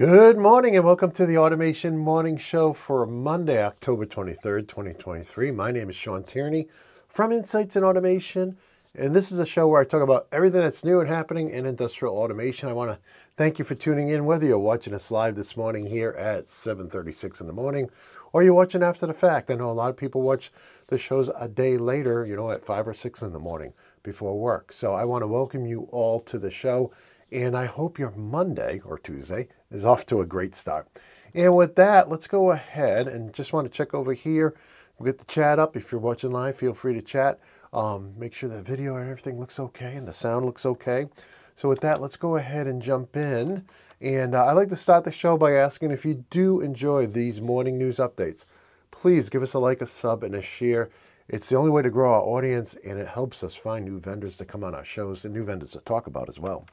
Good morning and welcome to the Automation Morning Show for Monday, October 23rd, 2023. My name is Shawn Tierney from Insights in Automation, and this is a show where I talk about everything that's new and happening in industrial automation. I want to thank you for tuning in, whether you're watching us live this morning here at 7:36 in the morning, or you're watching after the fact. I know a lot of people watch the shows a day later, you know, at five or six in the morning before work. So I want to welcome you all to the show. And I hope your Monday or Tuesday is off to a great start. And with that, let's go ahead and just want to check over here. We'll get the chat up. If you're watching live, feel free to chat. Um, make sure the video and everything looks okay and the sound looks okay. So with that, let's go ahead and jump in. And uh, I'd like to start the show by asking if you do enjoy these morning news updates, please give us a like, a sub, and a share. It's the only way to grow our audience, and it helps us find new vendors to come on our shows and new vendors to talk about as well.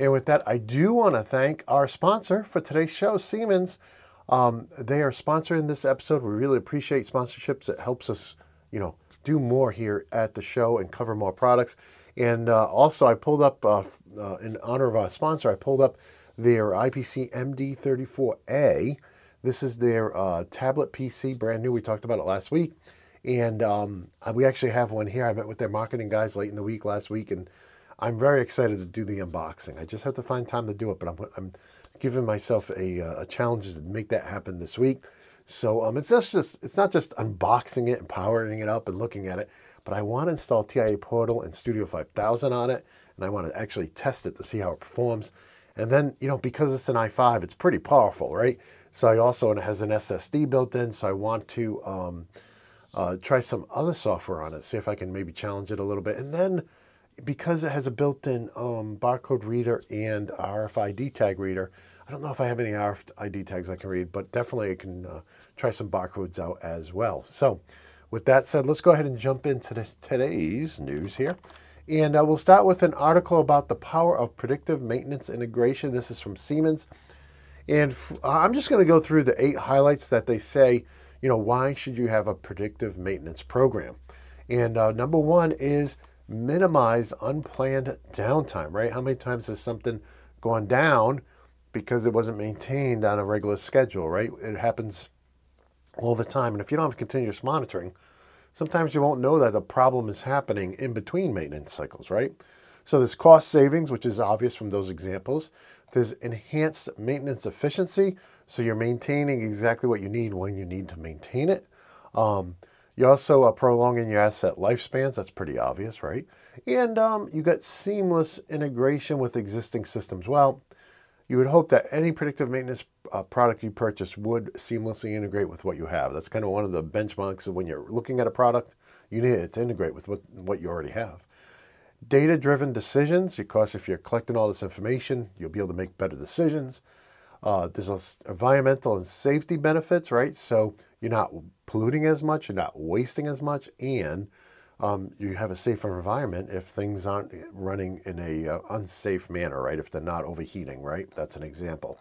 And with that, I do want to thank our sponsor for today's show, Siemens. Um, they are sponsoring this episode. We really appreciate sponsorships. It helps us, you know, do more here at the show and cover more products. And uh, also, I pulled up, uh, uh, in honor of our sponsor, I pulled up their IPC MD34A. This is their uh, tablet PC, brand new. We talked about it last week. And um, we actually have one here. I met with their marketing guys late in the week last week, and I'm very excited to do the unboxing. I just have to find time to do it, but I'm, I'm giving myself a, uh, a challenge to make that happen this week. So um, it's just, it's not just unboxing it and powering it up and looking at it, but I want to install TIA Portal and Studio 5000 on it, and I want to actually test it to see how it performs. And then, you know, because it's an i5, it's pretty powerful, right? So I also, it has an SSD built in, so I want to um, uh, try some other software on it, see if I can maybe challenge it a little bit. And then because it has a built-in um, barcode reader and RFID tag reader, I don't know if I have any RFID tags I can read, but definitely I can uh, try some barcodes out as well. So with that said, let's go ahead and jump into the, today's news here. And uh, we'll start with an article about the power of predictive maintenance integration. This is from Siemens. And I'm just going to go through the eight highlights that they say, you know, why should you have a predictive maintenance program? And uh, number one is minimize unplanned downtime, right? How many times has something gone down because it wasn't maintained on a regular schedule, right? It happens all the time. And if you don't have continuous monitoring, sometimes you won't know that the problem is happening in between maintenance cycles, right? So there's cost savings, which is obvious from those examples. There's enhanced maintenance efficiency, so you're maintaining exactly what you need when you need to maintain it. Um, you also are prolonging your asset lifespans. That's pretty obvious, right? And um, you got seamless integration with existing systems. Well, you would hope that any predictive maintenance uh, product you purchase would seamlessly integrate with what you have. That's kind of one of the benchmarks of when you're looking at a product, you need it to integrate with what, what you already have. Data driven decisions, because if you're collecting all this information, you'll be able to make better decisions. Uh, there's environmental and safety benefits, right? So you're not polluting as much, you're not wasting as much, and um, you have a safer environment if things aren't running in a uh, unsafe manner, right? If they're not overheating, right? That's an example.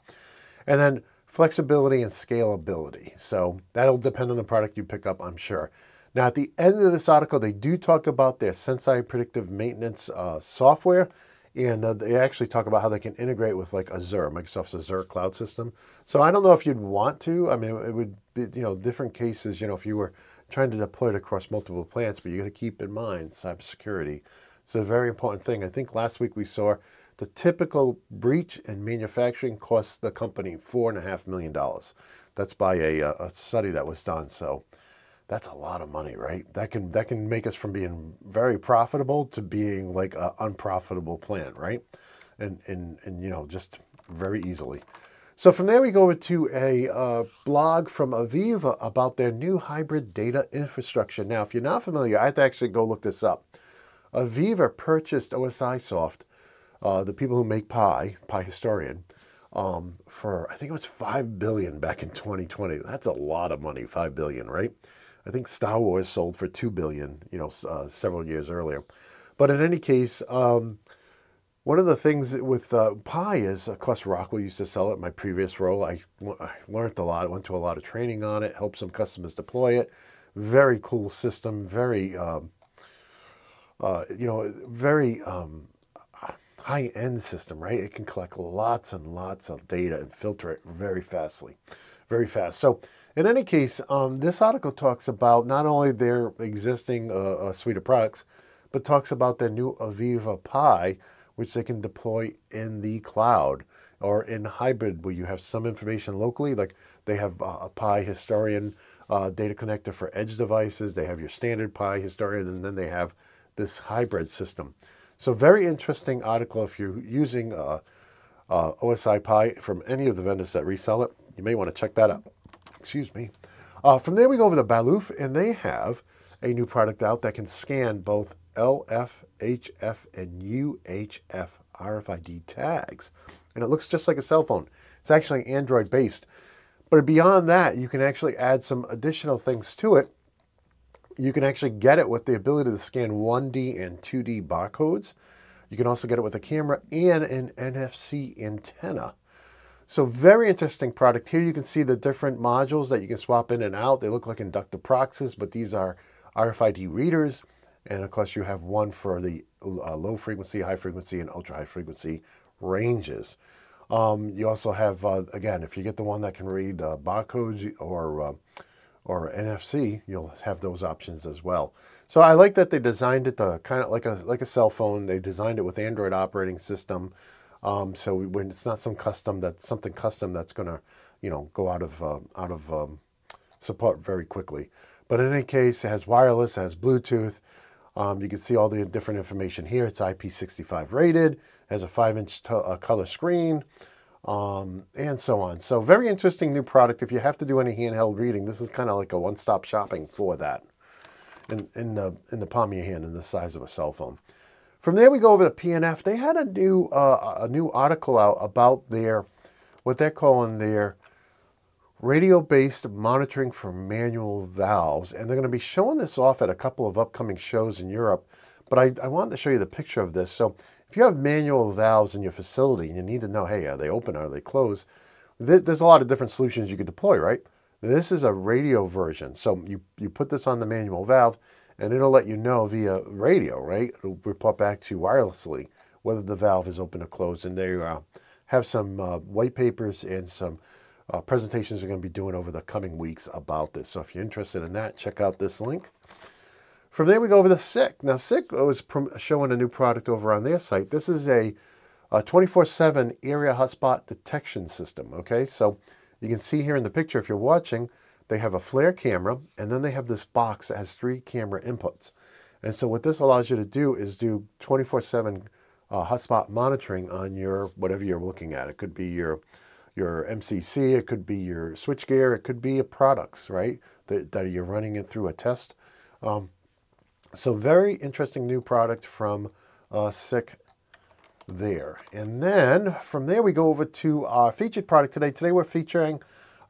And then flexibility and scalability. So that'll depend on the product you pick up, I'm sure. Now, at the end of this article, they do talk about their Senseye predictive maintenance uh, software, and uh, they actually talk about how they can integrate with like Azure, Microsoft's Azure cloud system. So I don't know if you'd want to. I mean, it would be, you know, different cases. You know, if you were trying to deploy it across multiple plants, but you got to keep in mind cybersecurity. It's a very important thing. I think last week we saw the typical breach in manufacturing costs the company four and a half million dollars. That's by a, a study that was done. So that's a lot of money, right? That can that can make us from being very profitable to being like an unprofitable plant, right? And and and you know just very easily. So from there we go to a uh, blog from AVEVA about their new hybrid data infrastructure. Now, if you're not familiar, I have to actually go look this up. AVEVA purchased OSIsoft, uh, the people who make Pi, Pi Historian, um, for I think it was five billion back in 2020. That's a lot of money, five billion, right? I think Star Wars sold for two billion, you know, uh, several years earlier. But in any case, um, one of the things with uh, Pi is, of course, Rockwell used to sell it in my previous role. I, I learned a lot, went to a lot of training on it, helped some customers deploy it. Very cool system, very, um, uh, you know, very um, high end system, right? It can collect lots and lots of data and filter it very fastly, very fast. So, in any case, um, this article talks about not only their existing uh, uh, suite of products, but talks about their new AVEVA Pi, which they can deploy in the cloud or in hybrid, where you have some information locally. Like they have uh, a Pi Historian uh, data connector for edge devices. They have your standard Pi Historian, and then they have this hybrid system. So very interesting article if you're using uh, uh, OSI Pi from any of the vendors that resell it. You may want to check that out. Excuse me. Uh, from there we go over to Balluff, and they have a new product out that can scan both LF, HF, and UHF RFID tags. And it looks just like a cell phone. It's actually Android based. But beyond that, you can actually add some additional things to it you can actually get it with the ability to scan 1D and 2D barcodes. You can also get it with a camera and an NFC antenna. So very interesting product. Here you can see the different modules that you can swap in and out. They look like inductive proxies, but these are RFID readers. And of course you have one for the uh, low frequency, high frequency, and ultra high frequency ranges. Um, you also have, uh, again, if you get the one that can read uh, barcodes or uh, or NFC, you'll have those options as well. So I like that they designed it to kind of like a like a cell phone. They designed it with Android operating system, um, so when it's not some custom that's something custom that's going to, you know, go out of uh, out of um, support very quickly. But in any case, it has wireless, it has Bluetooth. Um, you can see all the different information here. It's IP65 rated, has a five-inch uh, color screen um, and so on. So very interesting new product. If you have to do any handheld reading, this is kind of like a one-stop shopping for that in, in, the, in the palm of your hand in the size of a cell phone. From there, we go over to PNF. They had a new, uh, a new article out about their, what they're calling their radio-based monitoring for manual valves. And they're going to be showing this off at a couple of upcoming shows in Europe. But I, I wanted to show you the picture of this. So if you have manual valves in your facility and you need to know, hey, are they open, are they closed? There's a lot of different solutions you could deploy, right? This is a radio version. So you, you put this on the manual valve and it'll let you know via radio, right? It'll report back to you wirelessly whether the valve is open or closed. And they uh, have some uh, white papers and some uh, presentations they're going to be doing over the coming weeks about this. So if you're interested in that, check out this link. From there, we go over to SICK. Now, SICK was showing a new product over on their site. This is a 24 7 area hotspot detection system. Okay, so you can see here in the picture, if you're watching, they have a flare camera and then they have this box that has three camera inputs. And so, what this allows you to do is do 24 7 uh, hotspot monitoring on your whatever you're looking at. It could be your your MCC, it could be your switchgear, it could be your products, right? That, that you're running it through a test. Um, so very interesting new product from uh, SICK there. And then from there we go over to our featured product today. Today we're featuring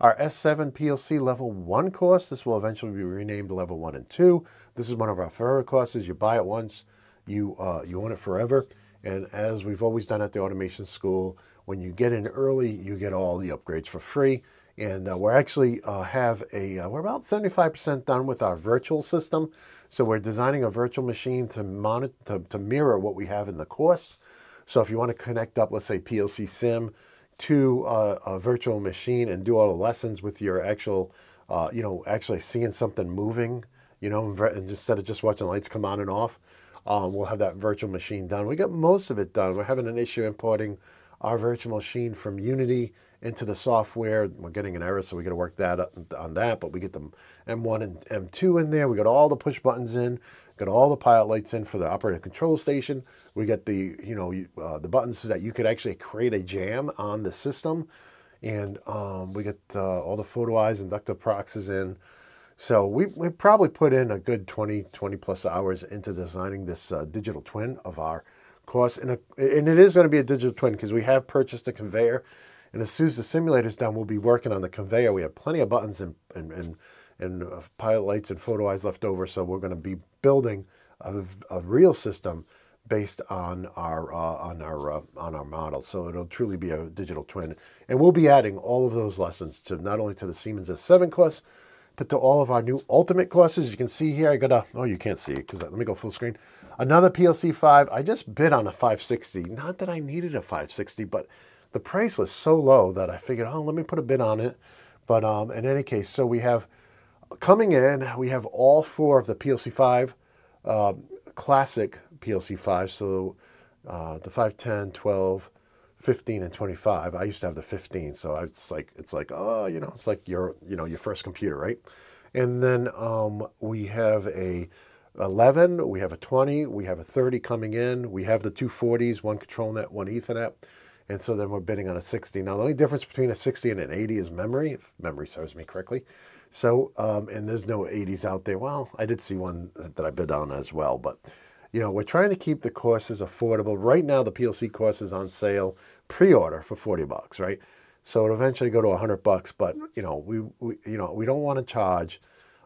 our S7 PLC Level 1 course. This will eventually be renamed Level 1 and 2. This is one of our forever courses. You buy it once, you, uh, you own it forever. And as we've always done at the Automation School, when you get in early, you get all the upgrades for free. And uh, we're actually uh, have a, uh, we're about 75% done with our virtual system. So we're designing a virtual machine to, monitor, to, to mirror what we have in the course. So if you want to connect up, let's say PLC Sim to a, a virtual machine and do all the lessons with your actual, uh, you know, actually seeing something moving, you know, and instead of just watching lights come on and off, um, we'll have that virtual machine done. We got most of it done. We're having an issue importing our virtual machine from Unity into the software. We're getting an error, so we got to work that on that. But we get the M1 and M2 in there. We got all the push buttons in. Got all the pilot lights in for the operator control station. We got the you know uh, the buttons that you could actually create a jam on the system, and um, we get uh, all the photo eyes, inductive proxies in. So we we probably put in a good 20 20 plus hours into designing this uh, digital twin of our course, and a, and it is going to be a digital twin because we have purchased a conveyor and as soon as the simulator's done, we'll be working on the conveyor. We have plenty of buttons and, and, and, and uh, pilot lights and photo eyes left over. So we're going to be building a, a real system based on our uh, on our uh, on our model. So it'll truly be a digital twin, and we'll be adding all of those lessons to not only to the Siemens S7 course, but to all of our new ultimate courses. You can see here, I got a, oh, you can't see it because let me go full screen. Another PLC 5. I just bid on a 560. Not that I needed a 560, but the price was so low that I figured, oh, let me put a bid on it. But um, in any case, so we have coming in, we have all four of the PLC 5 uh, classic PLC 5. So uh, the 510, 12, 15 and 25 i used to have the 15 so it's like it's like oh you know it's like your you know your first computer right? And then um, we have a 11 we have a 20 we have a 30 coming in. We have the two 40s one control net one ethernet. And so then we're bidding on a 60 now the only difference between a 60 and an 80 is memory if memory serves me correctly so um, and there's no 80s out there well i did see one that i bid on as well but you know, we're trying to keep the courses affordable. Right now, the PLC course is on sale pre-order for 40 bucks, right? So it'll eventually go to 100 bucks, but you know, we, we you know, we don't want to charge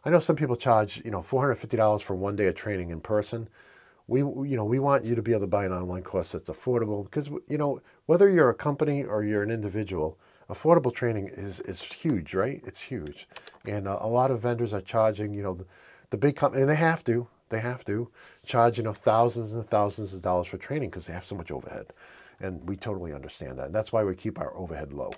I know some people charge, you know, $450 for one day of training in person. We you know, we want you to be able to buy an online course that's affordable because you know, whether you're a company or you're an individual, affordable training is is huge, right? It's huge. And uh, a lot of vendors are charging, you know, the, the big company and they have to they have to charge you know thousands and thousands of dollars for training because they have so much overhead, and we totally understand that. And that's why we keep our overhead low.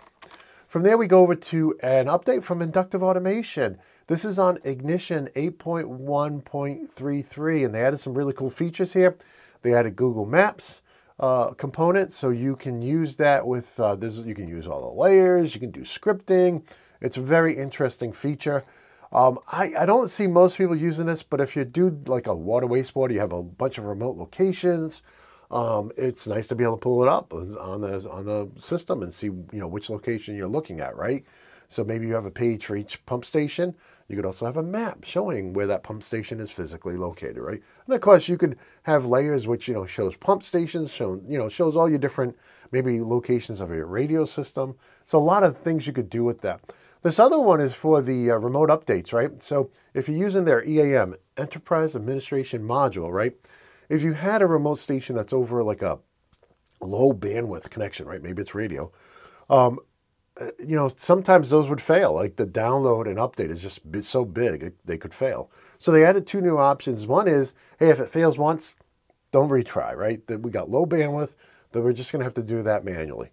From there, we go over to an update from Inductive Automation. This is on Ignition 8.1.33, and they added some really cool features here. They added Google Maps uh, component, so you can use that with uh, this. You can use all the layers. You can do scripting. It's a very interesting feature. Um, I, I don't see most people using this, but if you do like a water wastewater, you have a bunch of remote locations. Um, it's nice to be able to pull it up on the on the system and see you know which location you're looking at, right? So maybe you have a page for each pump station. You could also have a map showing where that pump station is physically located, right? And of course, you could have layers which you know shows pump stations, show you know shows all your different maybe locations of your radio system. So a lot of things you could do with that. This other one is for the uh, remote updates, right? So if you're using their EAM, Enterprise Administration Module, right? If you had a remote station that's over like a low bandwidth connection, right? Maybe it's radio. Um, you know, sometimes those would fail. Like the download and update is just so big, they could fail. So they added two new options. One is, hey, if it fails once, don't retry, right? That we got low bandwidth, that we're just going to have to do that manually,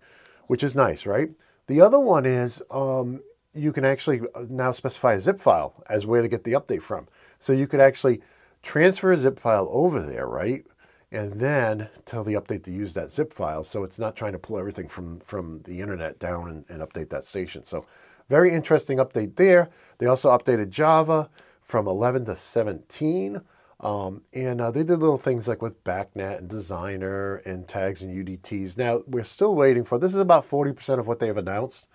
which is nice, right? The other one is um, you can actually uh, now specify a zip file as where to get the update from. So you could actually transfer a zip file over there, right? And then tell the update to use that zip file so it's not trying to pull everything from, from the internet down and, and update that station. So very interesting update there. They also updated Java from 11 to 17. Um, and uh, they did little things like with BACnet and Designer and tags and UDTs. Now, we're still waiting for this is about 40% of what they've announced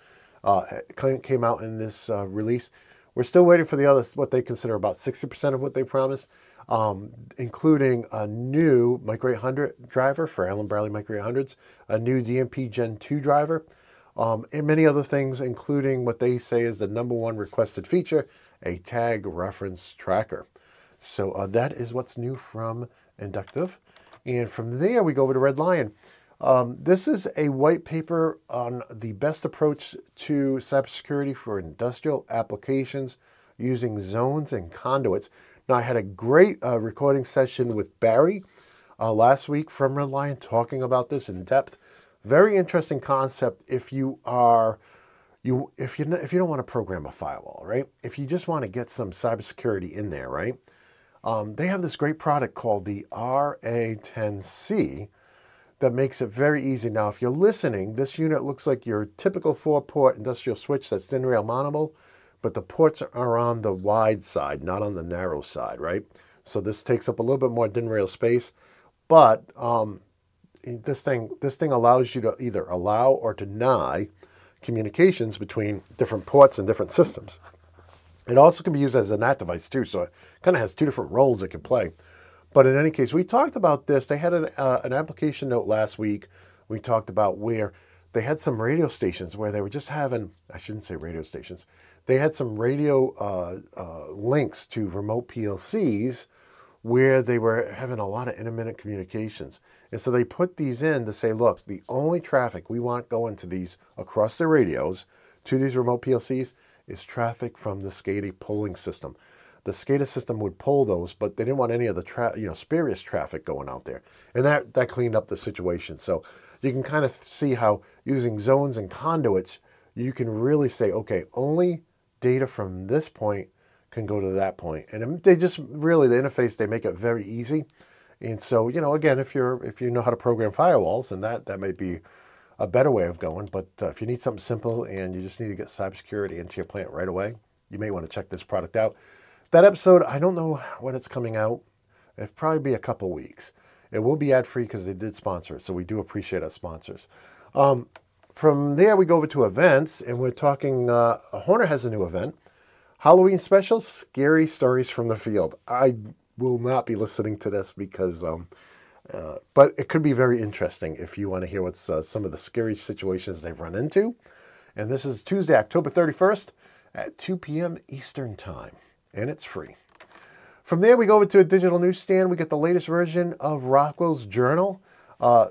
uh, came out in this uh, release. We're still waiting for the other, what they consider about 60% of what they promised, um, including a new Micro 800 driver for Allen Bradley Micro 800s, a new DMP Gen 2 driver, um, and many other things, including what they say is the number one requested feature, a tag reference tracker. So uh, that is what's new from Inductive. And from there, we go over to Red Lion. Um, this is a white paper on the best approach to cybersecurity for industrial applications using zones and conduits. Now, I had a great uh, recording session with Barry uh, last week from Red Lion talking about this in depth. Very interesting concept if you are you if you if you don't want to program a firewall, right? If you just want to get some cybersecurity in there, right? Um, they have this great product called the RA10C that makes it very easy. Now, if you're listening, this unit looks like your typical four-port industrial switch that's DIN rail mountable, but the ports are on the wide side, not on the narrow side, right? So this takes up a little bit more DIN rail space, but um, this thing this thing allows you to either allow or deny communications between different ports and different systems. It also can be used as a NAT device too, so it kind of has two different roles it can play. But in any case, we talked about this. They had an, uh, an application note last week. We talked about where they had some radio stations where they were just having, I shouldn't say radio stations, they had some radio uh, uh, links to remote PLCs where they were having a lot of intermittent communications. And so they put these in to say, look, the only traffic we want going to these across the radios to these remote PLCs is traffic from the SCADA pulling system. The SCADA system would pull those, but they didn't want any of the tra- you know spurious traffic going out there, and that that cleaned up the situation. So you can kind of see how using zones and conduits, you can really say, okay, only data from this point can go to that point, and they just really the interface they make it very easy. And so you know, again, if you're if you know how to program firewalls, then that that may be a better way of going. But uh, if you need something simple and you just need to get cybersecurity into your plant right away, you may want to check this product out. That episode, I don't know when it's coming out. It'll probably be a couple weeks. It will be ad free because they did sponsor it, so we do appreciate our sponsors. Um, from there, we go over to events, and we're talking. Uh, Horner has a new event, Halloween special, scary stories from the field. I will not be listening to this because um, uh, but it could be very interesting if you want to hear what's uh, some of the scary situations they've run into. And this is Tuesday, October 31st at 2 p.m. Eastern Time, and it's free. From there, we go over to a digital newsstand. We get the latest version of Rockwell's Journal. Uh,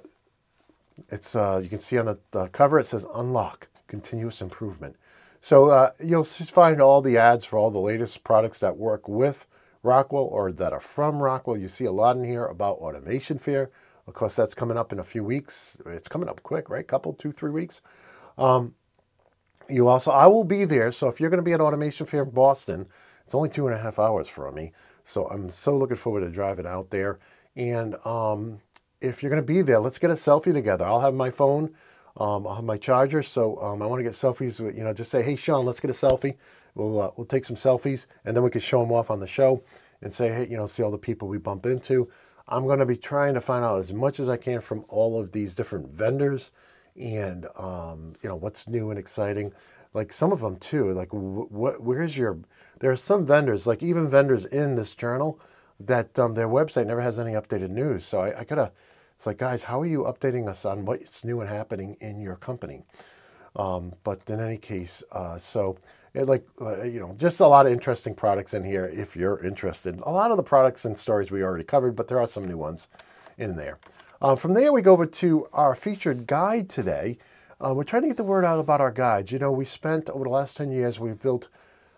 it's uh, you can see on the, the, cover it says "Unlock Continuous Improvement." So uh, you'll find all the ads for all the latest products that work with Rockwell or that are from Rockwell. You see a lot in here about Automation Fair. Of course, that's coming up in a few weeks. It's coming up quick, right? Couple, two, three weeks. Um, you also, I will be there. So if you're going to be at Automation Fair in Boston, it's only two and a half hours from me. So I'm so looking forward to driving out there. And um, if you're going to be there, let's get a selfie together. I'll have my phone. Um, I'll have my charger. So um, I want to get selfies. With, you know, just say, hey, Shawn, let's get a selfie. We'll uh, we'll take some selfies and then we can show them off on the show and say, hey, you know, see all the people we bump into. I'm going to be trying to find out as much as I can from all of these different vendors and um, you know what's new and exciting. Like some of them too. Like what? Where's your? There are some vendors, like even vendors in this journal, that um, their website never has any updated news. So I, I gotta. It's like, guys, how are you updating us on what's new and happening in your company? Um, but in any case, uh, so it like uh, you know just a lot of interesting products in here if you're interested. A lot of the products and stories we already covered but there are some new ones in there. Uh, from there we go over to our featured guide today. Uh, we're trying to get the word out about our guides. You know we spent over the last 10 years we've built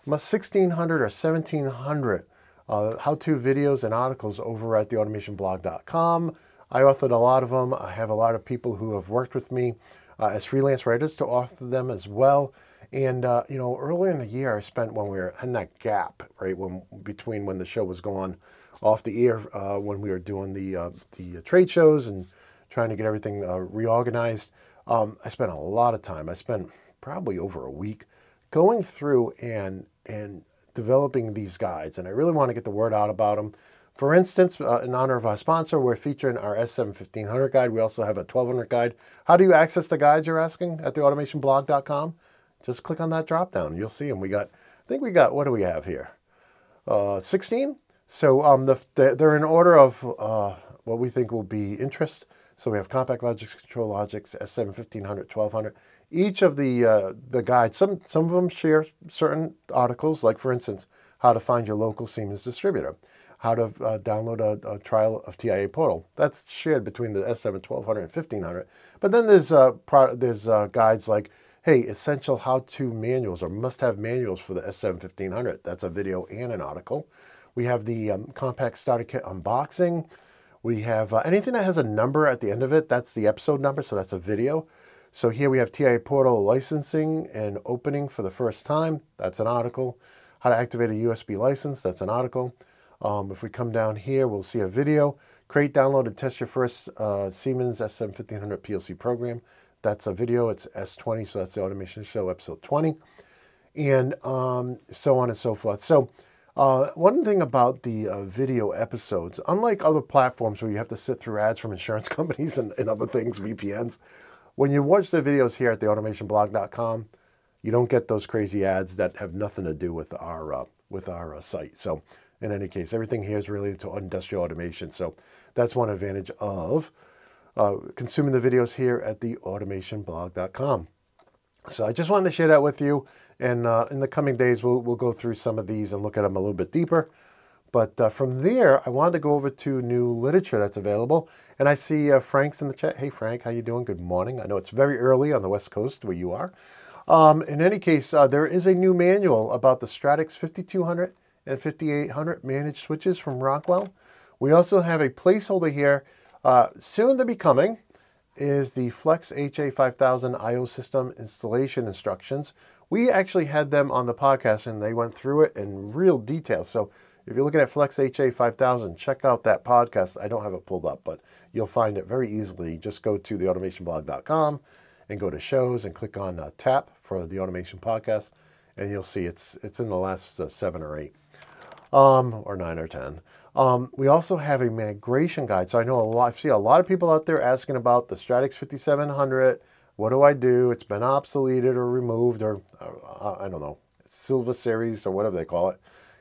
almost 1600 or 1700 uh, how-to videos and articles over at theautomationblog.com i authored a lot of them i have a lot of people who have worked with me uh, as freelance writers to author them as well and uh, you know, earlier in the year, I spent when we were in that gap, right, when between when the show was going off the air, uh, when we were doing the uh, the trade shows and trying to get everything uh, reorganized. Um, I spent a lot of time. I spent probably over a week going through and and developing these guides, and I really want to get the word out about them. For instance, uh, in honor of our sponsor, we're featuring our S7 1500 guide. We also have a 1200 guide. How do you access the guides, you're asking, at theautomationblog.com? Just click on that drop down. You'll see them. We got, I think we got, what do we have here? Uh, 16. So um, the, they're in order of uh, what we think will be interest. So we have CompactLogix, ControlLogix, S7 1500, 1200. Each of the uh, the guides, some some of them share certain articles, like for instance, how to find your local Siemens distributor, how to uh, download a, a, trial of TIA Portal. That's shared between the S7 1200 and 1500. But then there's uh, pro- there's uh, guides like hey, essential how-to manuals or must-have manuals for the S7 1500. That's a video and an article. We have the um, compact starter kit unboxing. We have uh, anything that has a number at the end of it. That's the episode number, so that's a video. So here we have TIA Portal licensing and opening for the first time. That's an article. How to activate a USB license. That's an article. Um, if we come down here, we'll see a video. Create, download, and test your first uh, Siemens S7 1500 PLC program. That's a video. It's S20, so that's the Automation Show, episode 20, and um, so on and so forth. So, uh, one thing about the uh, video episodes, unlike other platforms where you have to sit through ads from insurance companies and, and other things, VPNs, when you watch the videos here at theautomationblog.com, you don't get those crazy ads that have nothing to do with our uh, with our uh, site. So, in any case, everything here is related to industrial automation. So, that's one advantage of uh, consuming the videos here at theautomationblog.com. So I just wanted to share that with you. And uh, in the coming days, we'll, we'll go through some of these and look at them a little bit deeper. But uh, from there, I wanted to go over to new literature that's available. And I see uh, Frank's in the chat. Hey, Frank, how you doing? Good morning. I know it's very early on the West Coast where you are. Um, in any case, uh, there is a new manual about the Stratix 5200 and 5800 managed switches from Rockwell. We also have a placeholder here, uh, soon to be coming, is the Flex HA5000 IO system installation instructions. We actually had them on the podcast and they went through it in real detail. So if you're looking at Flex HA5000, check out that podcast. I don't have it pulled up, but you'll find it very easily. Just go to theautomationblog.com and go to shows and click on uh, tap for the automation podcast, and you'll see it's it's in the last uh, seven or eight, um, or nine or ten. Um, we also have a migration guide. So I know a lot. I see a lot of people out there asking about the Stratix 5700. What do I do? It's been obsoleted or removed, or uh, I don't know, Silva Series or whatever they call it.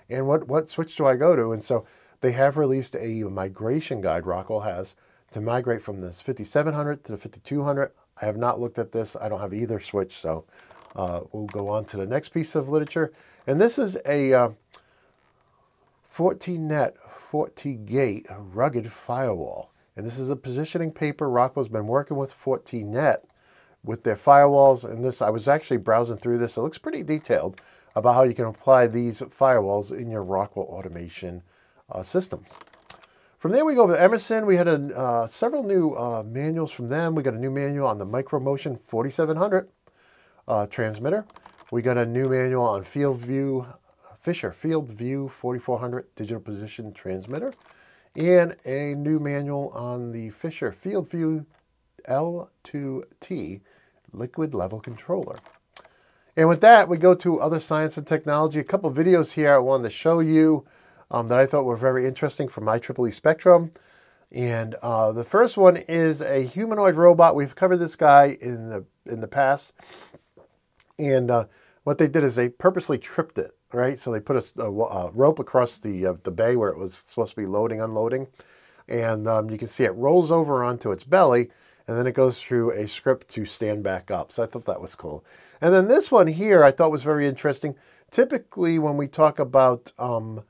And what what switch do I go to? And so they have released a migration guide. Rockwell has to migrate from this 5700 to the 5200. I have not looked at this. I don't have either switch, so uh, we'll go on to the next piece of literature. And this is a uh, Fortinet FortiGate rugged firewall. And this is a positioning paper. Rockwell's been working with Fortinet with their firewalls. And this, I was actually browsing through this. It looks pretty detailed about how you can apply these firewalls in your Rockwell automation uh, systems. From there, we go over to Emerson. We had a, uh, several new uh, manuals from them. We got a new manual on the MicroMotion 4700 uh, transmitter. We got a new manual on FIELDVUE Fisher FIELDVUE 4400 digital position transmitter, and a new manual on the Fisher FIELDVUE L2T liquid level controller. And with that, we go to other science and technology. A couple videos here I wanted to show you um, that I thought were very interesting from IEEE Spectrum. And uh, the first one is a humanoid robot. We've covered this guy in the in the past, and uh, what they did is they purposely tripped it right? So they put a, a, a rope across the uh, the bay where it was supposed to be loading, unloading, and um, you can see it rolls over onto its belly, and then it goes through a script to stand back up. So I thought that was cool. And then this one here I thought was very interesting. Typically, when we talk about um,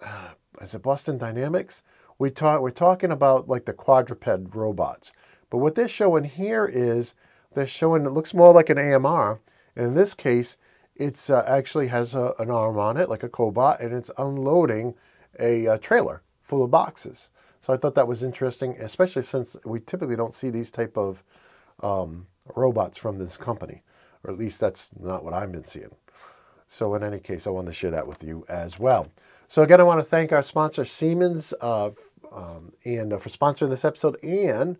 is it Boston Dynamics, we talk we're talking about like the quadruped robots. But what they're showing here is they're showing it looks more like an AMR. And in this case, it's uh, actually has a, an arm on it, like a cobot, and it's unloading a, a, trailer full of boxes. So I thought that was interesting, especially since we typically don't see these type of um, robots from this company, or at least that's not what I've been seeing. So in any case, I wanted to share that with you as well. So again, I want to thank our sponsor Siemens uh, um, and uh, for sponsoring this episode, and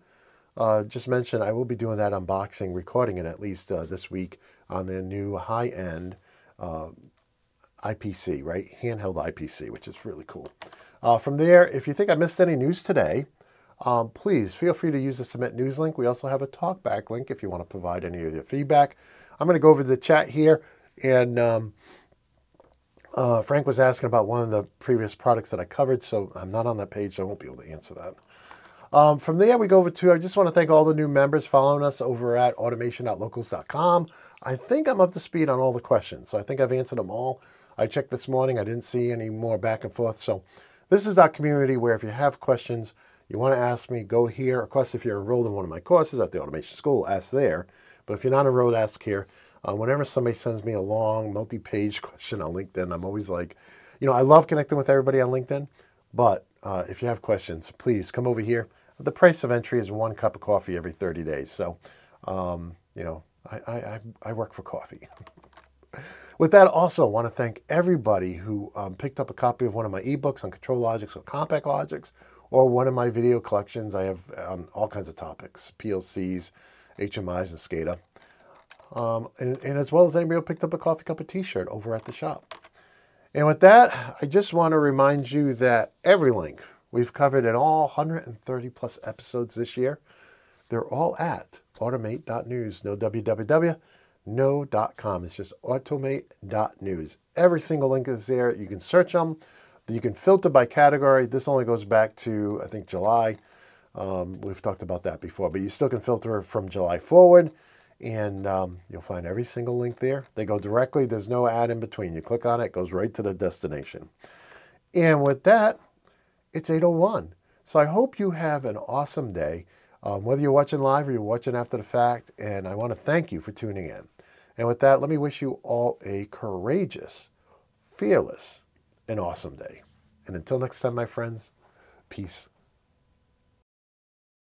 uh, just mention I will be doing that unboxing, recording it at least uh, this week on their new high-end uh, IPC, right? Handheld IPC, which is really cool. Uh, from there, if you think I missed any news today, um, please feel free to use the Submit News link. We also have a talkback link if you want to provide any of your feedback. I'm going to go over the chat here, and um, uh, Frank was asking about one of the previous products that I covered, so I'm not on that page, so I won't be able to answer that. Um, from there, we go over to, I just want to thank all the new members following us over at automation.locals.com. I think I'm up to speed on all the questions. So I think I've answered them all. I checked this morning. I didn't see any more back and forth. So this is our community where if you have questions, you want to ask me, go here. Of course, if you're enrolled in one of my courses at the Automation School, ask there. But if you're not enrolled, ask here. Uh, whenever somebody sends me a long multi-page question on LinkedIn, I'm always like, you know, I love connecting with everybody on LinkedIn. But uh, if you have questions, please come over here. The price of entry is one cup of coffee every 30 days. So, um, you know, I, I, I work for coffee. With that, also want to thank everybody who um, picked up a copy of one of my ebooks on ControlLogix or CompactLogix, or one of my video collections. I have on all kinds of topics: PLCs, HMIs, and SCADA. Um, and, and, as well as anybody who picked up a coffee cup of T-shirt over at the shop. And with that, I just want to remind you that every link we've covered in all 130 plus episodes this year, they're all at automate.news. No www, no .com. It's just automate.news. Every single link is there. You can search them. You can filter by category. This only goes back to, I think, July. Um, we've talked about that before, but you still can filter from July forward, and um, you'll find every single link there. They go directly. There's no ad in between. You click on it, it goes right to the destination. And with that, it's 801. So I hope you have an awesome day um, whether you're watching live or you're watching after the fact. And I want to thank you for tuning in. And with that, let me wish you all a courageous, fearless, and awesome day. And until next time, my friends, peace